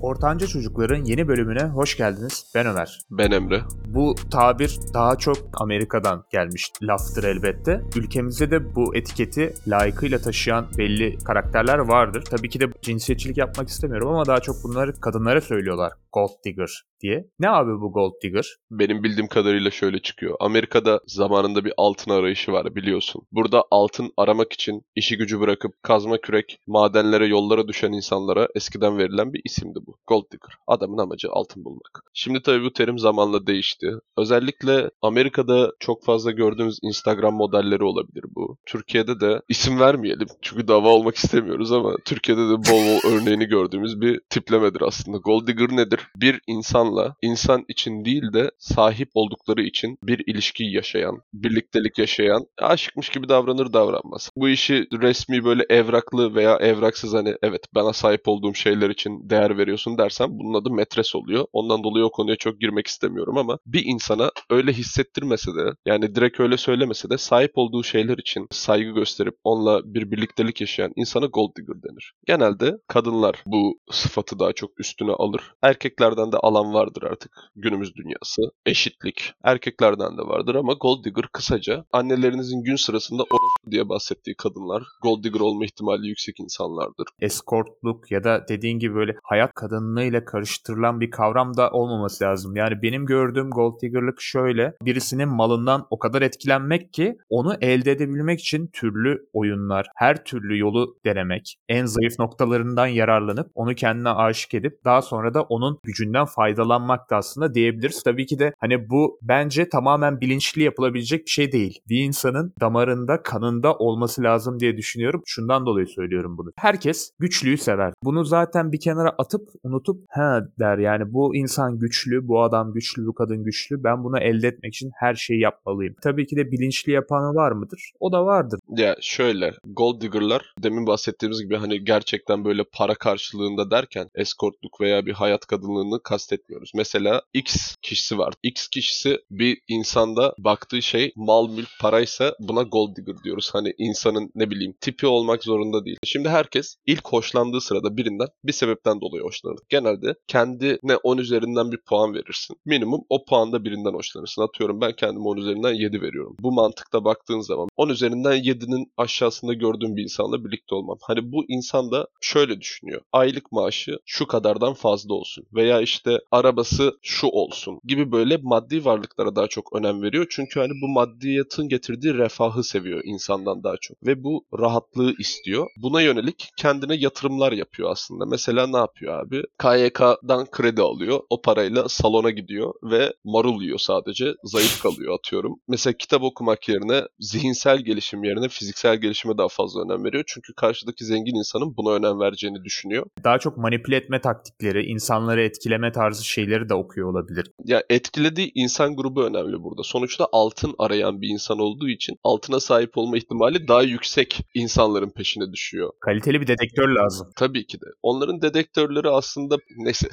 Ortanca Çocukların yeni bölümüne hoş geldiniz. Ben Ömer. Ben Emre. Bu tabir daha çok Amerika'dan gelmiş laftır elbette. Ülkemizde de bu etiketi layıkıyla taşıyan belli karakterler vardır. Tabii ki de cinsiyetçilik yapmak istemiyorum ama daha çok bunları kadınlara söylüyorlar. Gold digger diye. Ne abi bu gold digger? Benim bildiğim kadarıyla şöyle çıkıyor. Amerika'da zamanında bir altın arayışı var biliyorsun. Burada altın aramak için işi gücü bırakıp kazma kürek, madenlere, yollara düşen insanlara eskiden verilen bir isimdi bu. Gold digger. Adamın amacı altın bulmak. Şimdi tabii bu terim zamanla değişti. Özellikle Amerika'da çok fazla gördüğümüz Instagram modelleri olabilir bu. Türkiye'de de isim vermeyelim çünkü dava olmak istemiyoruz ama Türkiye'de de bol bol örneğini gördüğümüz bir tiplemedir aslında. Gold digger nedir? Bir insanla insan için değil de sahip oldukları için bir ilişki yaşayan, birliktelik yaşayan, aşıkmış gibi davranır davranmaz. Bu işi resmi böyle evraklı veya evraksız hani evet bana sahip olduğum şeyler için değer veriyorsun dersem bunun adı metres oluyor. Ondan dolayı o konuya çok girmek istemiyorum ama bir insana öyle hissettirmese de yani direkt öyle söylemese de sahip olduğu şeyler için saygı gösterip onunla bir birliktelik yaşayan insana gold digger denir. Genelde kadınlar bu sıfatı daha çok üstüne alır. Erkeklerden de alan vardır artık günümüz dünyası. Eşitlik erkeklerden de vardır ama gold digger kısaca annelerinizin gün sırasında orospu diye bahsettiği kadınlar gold digger olma ihtimali yüksek insanlardır. Eskortluk ya da dediğin gibi böyle hayat kadınlığıyla karıştırılan bir kavram da olmaması lazım. Yani benim gördüğüm gold digger'lık şöyle. Birisinin malından o kadar etkilenmek ki onu elde edebilmek için türlü oyunlar, her türlü yolu denemek, en zayıf noktalarından yararlanıp onu kendine aşık edip daha sonra da onun gücünden faydalanmak da aslında diyebiliriz. Tabii ki de hani bu bence tamamen bilinçli yapılabilecek bir şey değil. Bir insanın damarında, kanında olması lazım diye düşünüyorum. Şundan dolayı söylüyorum bunu. Herkes güçlüyü sever. Bunu zaten bir kenara atıp unutup ha der yani bu insan güçlü, bu adam güçlü, bu kadın güçlü. Ben bunu elde etmek için her şeyi yapmalıyım. Tabii ki de bilinçli yapanı var mıdır? O da vardır. Ya şöyle gold digger'lar demin bahsettiğimiz gibi hani gerçekten böyle para karşılığında derken eskortluk veya bir hayat kadınlığını kastetmiyoruz. Mesela X kişisi var. X kişisi bir insanda baktığı şey mal mülk paraysa buna gold digger diyoruz. Hani insanın ne bileyim tipi olmak zorunda değil. Şimdi herkes ilk hoşlandığı sırada birinden bir sebepten dolayı hoşlanır. Genelde kendine 10 üzerinden bir puan verirsin. Minimum o puanda birinden hoşlanırsın. Atıyorum ben kendime 10 üzerinden 7 veriyorum. Bu mantıkta baktığın zaman 10 üzerinden 7'nin aşağısında gördüğüm bir insanla birlikte olmam. Hani bu insan da şöyle düşünüyor. Aylık maaşı şu kadardan fazla olsun veya işte arabası şu olsun gibi böyle maddi varlıklara daha çok önem veriyor. Çünkü hani bu maddiyatın getirdiği refahı seviyor insandan daha çok ve bu rahatlığı istiyor. Buna yönelik kendine yatırımlar yapıyor aslında. Mesela ne yapıyor abi? KYK'dan kredi alıyor. O parayla salona gidiyor ve marul yiyor sadece. Zayıf kalıyor atıyorum. Mesela kitap okumak yerine zihinsel gelişim yerine fiziksel gelişime daha fazla önem veriyor. Çünkü karşıdaki zengin insanın buna önem vereceğini düşünüyor. Daha çok manipüle etme taktikleri, insanları etkileme tarzı şeyleri de okuyor olabilir. Ya etkilediği insan grubu önemli burada. Sonuçta altın arayan bir insan olduğu için altına sahip olma ihtimali daha yüksek insanların peşine düşüyor. Kaliteli bir dedektör lazım. Tabii ki de. Onların dedektörleri aslında neyse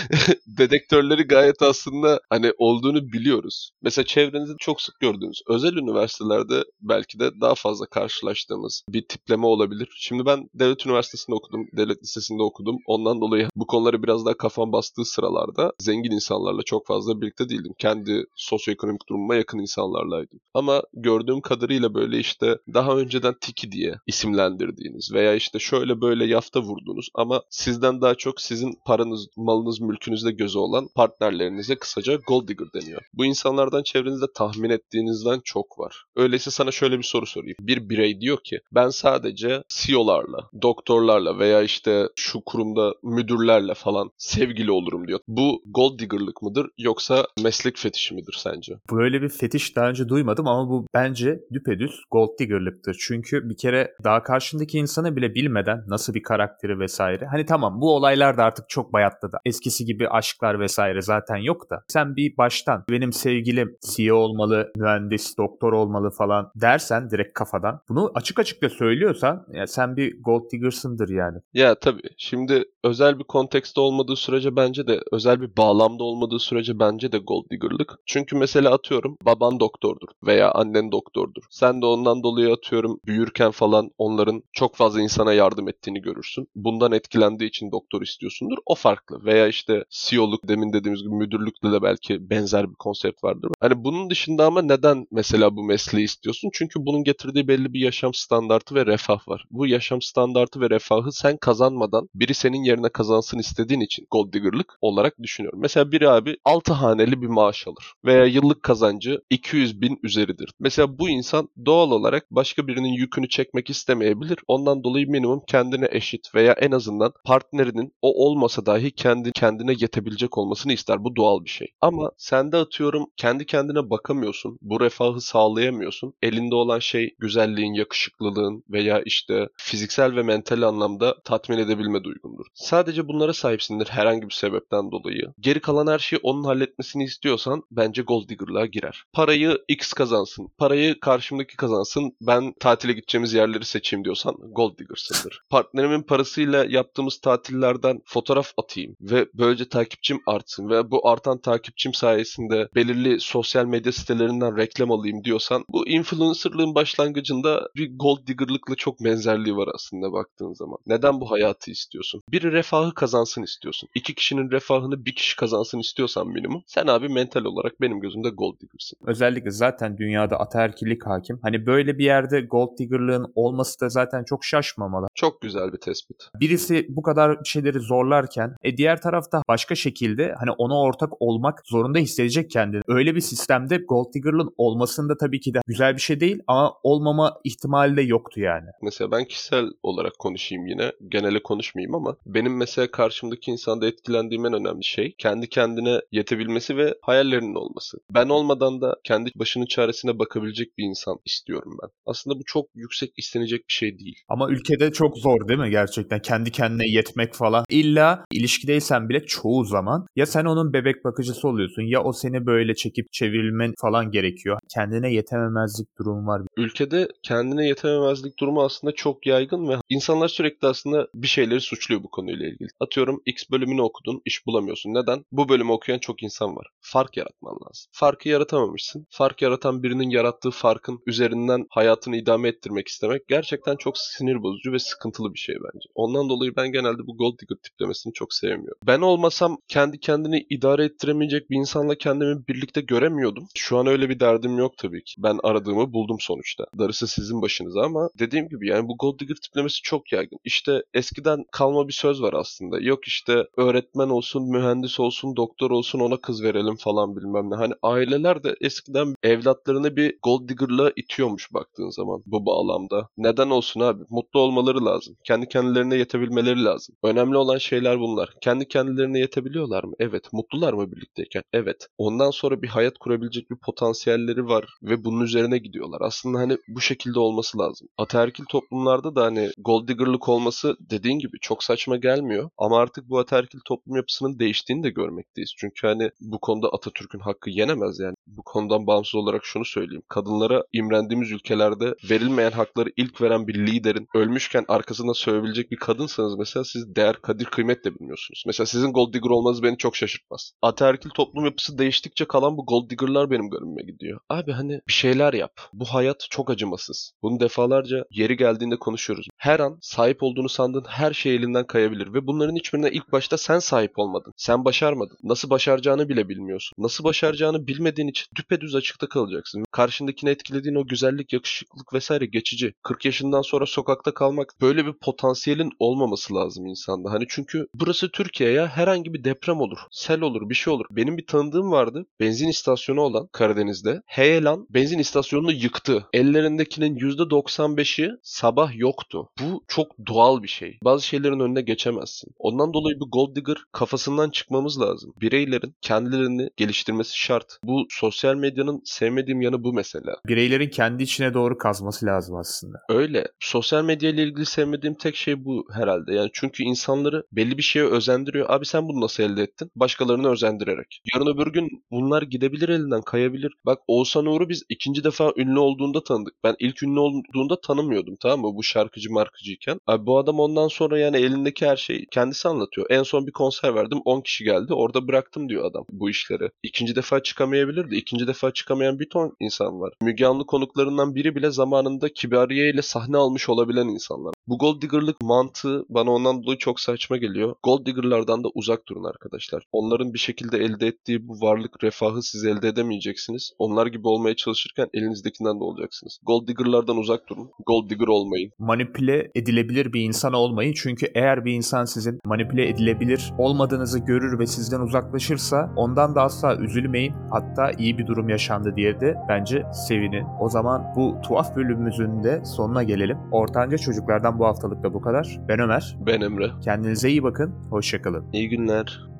dedektörleri gayet aslında hani olduğunu biliyoruz. Mesela çevrenizde çok sık gördüğünüz özel üniversitelerde belki de daha fazla karşılaştığımız bir tipleme olabilir. Şimdi ben devlet üniversitesinde okudum, devlet lisesinde okudum. Ondan dolayı bu konulara biraz daha kafam bastığı sıralarda zengin insanlarla çok fazla birlikte değildim. Kendi sosyoekonomik durumuma yakın insanlarlaydım. Ama gördüğüm kadarıyla böyle işte daha önceden tiki diye isimlendirdiğiniz veya işte şöyle böyle yafta vurduğunuz ama sizden daha çok sizin paranız, malınız, mülkünüzde gözü olan partnerlerinize kısaca gold digger deniyor. Bu insanlardan çevrenizde tahmin ettiğinizden çok var. Öyleyse sana şöyle bir soru sorayım. Bir birey diyor ki ben sadece CEO'larla, doktorlarla veya işte şu kurumda müdürlerle falan sevgili olurum diyor. Bu gold digger'lık mıdır yoksa meslek fetişi midir sence? Böyle bir fetiş daha önce duymadım ama bu bence düpedüz gold digger'lıktır. Çünkü bir kere daha karşındaki insanı bile bilmeden nasıl bir karakteri vesaire. Hani tamam bu olaylar da artık çok bayatladı. Eskisi eskisi gibi aşklar vesaire zaten yok da sen bir baştan benim sevgilim CEO olmalı, mühendis, doktor olmalı falan dersen direkt kafadan bunu açık açık da söylüyorsan ya sen bir gold digger'sındır yani. Ya tabii. Şimdi özel bir kontekste olmadığı sürece bence de özel bir bağlamda olmadığı sürece bence de gold digger'lık. Çünkü mesela atıyorum baban doktordur veya annen doktordur. Sen de ondan dolayı atıyorum büyürken falan onların çok fazla insana yardım ettiğini görürsün. Bundan etkilendiği için doktor istiyorsundur. O farklı. Veya işte CEO'luk demin dediğimiz gibi müdürlükle de belki benzer bir konsept vardır. Hani bunun dışında ama neden mesela bu mesleği istiyorsun? Çünkü bunun getirdiği belli bir yaşam standartı ve refah var. Bu yaşam standartı ve refahı sen kazanmadan biri senin yerine kazansın istediğin için gold digger'lık olarak düşünüyorum. Mesela biri abi 6 haneli bir maaş alır veya yıllık kazancı 200 bin üzeridir. Mesela bu insan doğal olarak başka birinin yükünü çekmek istemeyebilir. Ondan dolayı minimum kendine eşit veya en azından partnerinin o olmasa dahi kendi kendine yetebilecek olmasını ister. Bu doğal bir şey. Ama sende atıyorum kendi kendine bakamıyorsun. Bu refahı sağlayamıyorsun. Elinde olan şey güzelliğin, yakışıklılığın veya işte fiziksel ve mental anlamda tatmin edebilme duygundur. Sadece bunlara sahipsindir herhangi bir sebepten dolayı. Geri kalan her şeyi onun halletmesini istiyorsan bence gold digger'lığa girer. Parayı X kazansın. Parayı karşımdaki kazansın. Ben tatile gideceğimiz yerleri seçeyim diyorsan gold digger'sındır. Partnerimin parasıyla yaptığımız tatillerden fotoğraf atayım ve böylece takipçim artsın ve bu artan takipçim sayesinde belirli sosyal medya sitelerinden reklam alayım diyorsan bu influencerlığın başlangıcında bir gold digger'lıkla çok benzerliği var aslında baktığın zaman. Neden bu hayatı istiyorsun? Biri refahı kazansın istiyorsun. İki kişinin refahını bir kişi kazansın istiyorsan minimum. Sen abi mental olarak benim gözümde gold digger'sın. Özellikle zaten dünyada ataerkillik hakim. Hani böyle bir yerde gold digger'lığın olması da zaten çok şaşmamalı. Çok güzel bir tespit. Birisi bu kadar şeyleri zorlarken e diğer tarafta başka şekilde hani ona ortak olmak zorunda hissedecek kendini. Öyle bir sistemde gold digger'lığın olmasında tabii ki de güzel bir şey değil ama olmama ihtimali de yoktu yani. Mesela ben kişisel olarak konuşayım yine. Genele konuşmayayım ama benim mesela karşımdaki insanda etkilendiğim en önemli şey kendi kendine yetebilmesi ve hayallerinin olması. Ben olmadan da kendi başının çaresine bakabilecek bir insan istiyorum ben. Aslında bu çok yüksek istenecek bir şey değil. Ama ülkede çok zor değil mi gerçekten? Kendi kendine yetmek falan. İlla ilişkideysen bile çoğu zaman ya sen onun bebek bakıcısı oluyorsun ya o seni böyle çekip çevrilmen falan gerekiyor. Kendine yetememezlik durumu var. Ülkede kendine yetememezlik durumu aslında çok yaygın ve insanlar sürekli aslında bir şeyleri suçluyor bu konuyla ilgili. Atıyorum X bölümünü okudun, iş bulamıyorsun. Neden? Bu bölümü okuyan çok insan var. Fark yaratman lazım. Farkı yaratamamışsın. Fark yaratan birinin yarattığı farkın üzerinden hayatını idame ettirmek istemek gerçekten çok sinir bozucu ve sıkıntılı bir şey bence. Ondan dolayı ben genelde bu gold digger tiplemesini çok sevmiyorum. Ben olmasam kendi kendini idare ettiremeyecek bir insanla kendimi birlikte göremiyordum. Şu an öyle bir derdim yok tabii ki. Ben aradığımı buldum sonuçta. Darısı sizin başınıza ama dediğim gibi yani bu gold digger tiplemesi çok yaygın. İşte eskiden kalma bir söz var aslında. Yok işte öğretmen olsun, mühendis olsun, doktor olsun ona kız verelim falan bilmem ne. Hani aileler de eskiden evlatlarını bir gold digger'la itiyormuş baktığın zaman bu bağlamda. Neden olsun abi? Mutlu olmaları lazım. Kendi kendilerine yetebilmeleri lazım. Önemli olan şeyler bunlar. Kendi kendilerine yetebiliyorlar mı? Evet. Mutlular mı birlikteyken? Evet. Ondan sonra bir hayat kurabilecek bir potansiyelleri var ve bunun üzerine gidiyorlar. Aslında hani bu şekilde olması lazım. Ataerkil toplumlarda da hani gold digger'lık olması dediğin gibi çok saçma gelmiyor. Ama artık bu ataerkil toplum yapısının değiştiğini de görmekteyiz. Çünkü hani bu konuda Atatürk'ün hakkı yenemez yani. Bu konudan bağımsız olarak şunu söyleyeyim. Kadınlara imrendiğimiz ülkelerde verilmeyen hakları ilk veren bir liderin ölmüşken arkasında sövebilecek bir kadınsanız mesela siz değer, kadir, kıymet de bilmiyorsunuz. Mesela sizin gold digger olmanız beni çok şaşırtmaz. Ataerkil toplum yapısı değiştikçe kalan bu gold digger'lar benim gönlüme gidiyor. Abi hani bir şeyler yap. Bu hayat çok acımasız. Bunu defalarca yeri geldiğinde konuşuyoruz. Her an sahip olduğunu sandığın her şey elinden kayabilir ve bunların hiçbirine ilk başta sen sahip olmadın. Sen başarmadın. Nasıl başaracağını bile bilmiyorsun. Nasıl başaracağını bilmediğin için düpedüz açıkta kalacaksın. Karşındakini etkilediğin o güzellik, yakışıklılık vesaire geçici. 40 yaşından sonra sokakta kalmak böyle bir potansiyelin olmaması lazım insanda. Hani çünkü burası Türkiye ya herhangi bir deprem olur, sel olur, bir şey olur. Benim bir tanıdığım vardı. Benzin istasyonu olan Karadeniz'de. Heyelan benzin istasyonunu yıktı. Ellerindekinin %95'i sabah yoktu. Bu çok doğal bir şey. Bazı şeylerin önüne geçemezsin. Ondan dolayı bu gold digger kafasından çıkmamız lazım. Bireylerin kendilerini geliştirmesi şart. Bu sosyal medyanın sevmediğim yanı bu mesela. Bireylerin kendi içine doğru kazması lazım aslında. Öyle. Sosyal medya ile ilgili sevmediğim tek şey bu herhalde. Yani çünkü insanları belli bir şeye özendiriyor. Abi sen bunu nasıl elde ettin? Başkalarını özendirerek. Yarın öbür gün bunlar gidebilir elinden, kayabilir. Bak Oğuzhan Uğur'u biz ikinci defa ünlü olduğunda tanıdık. Ben ilk ünlü olduğunda tanımıyordum tamam mı? Bu şarkıcı markıcıyken. Abi bu adam ondan sonra yani elindeki her şeyi kendisi anlatıyor. En son bir konser verdim 10 kişi geldi. Orada bıraktım diyor adam bu işleri. İkinci defa çıkamayabilirdi. İkinci defa çıkamayan bir ton insan var. Müge Anlı konuklarından biri bile zamanında Kibariye ile sahne almış olabilen insanlar. Bu gold digger'lık mantığı bana ondan dolayı çok saçma geliyor. Gold digger'lardan da uzak durun arkadaşlar. Onların bir şekilde elde ettiği bu varlık, refahı siz elde edemeyeceksiniz. Onlar gibi olmaya çalışırken elinizdekinden de olacaksınız. Gold digger'lardan uzak durun. Gold digger olmayın. manipüle edilebilir bir insan olmayın. Çünkü eğer bir insan sizin manipüle edilebilir olmadığınızı görür ve sizden uzaklaşırsa ondan da asla üzülmeyin. Hatta iyi bir durum yaşandı diye de bence sevinin. O zaman bu tuhaf bölümümüzün de sonuna gelelim. Ortanca çocuklardan bu haftalık da bu kadar. Ben Ömer. Ben Emre. Kendinize iyi bakın. Hoşçakalın. İyi günler.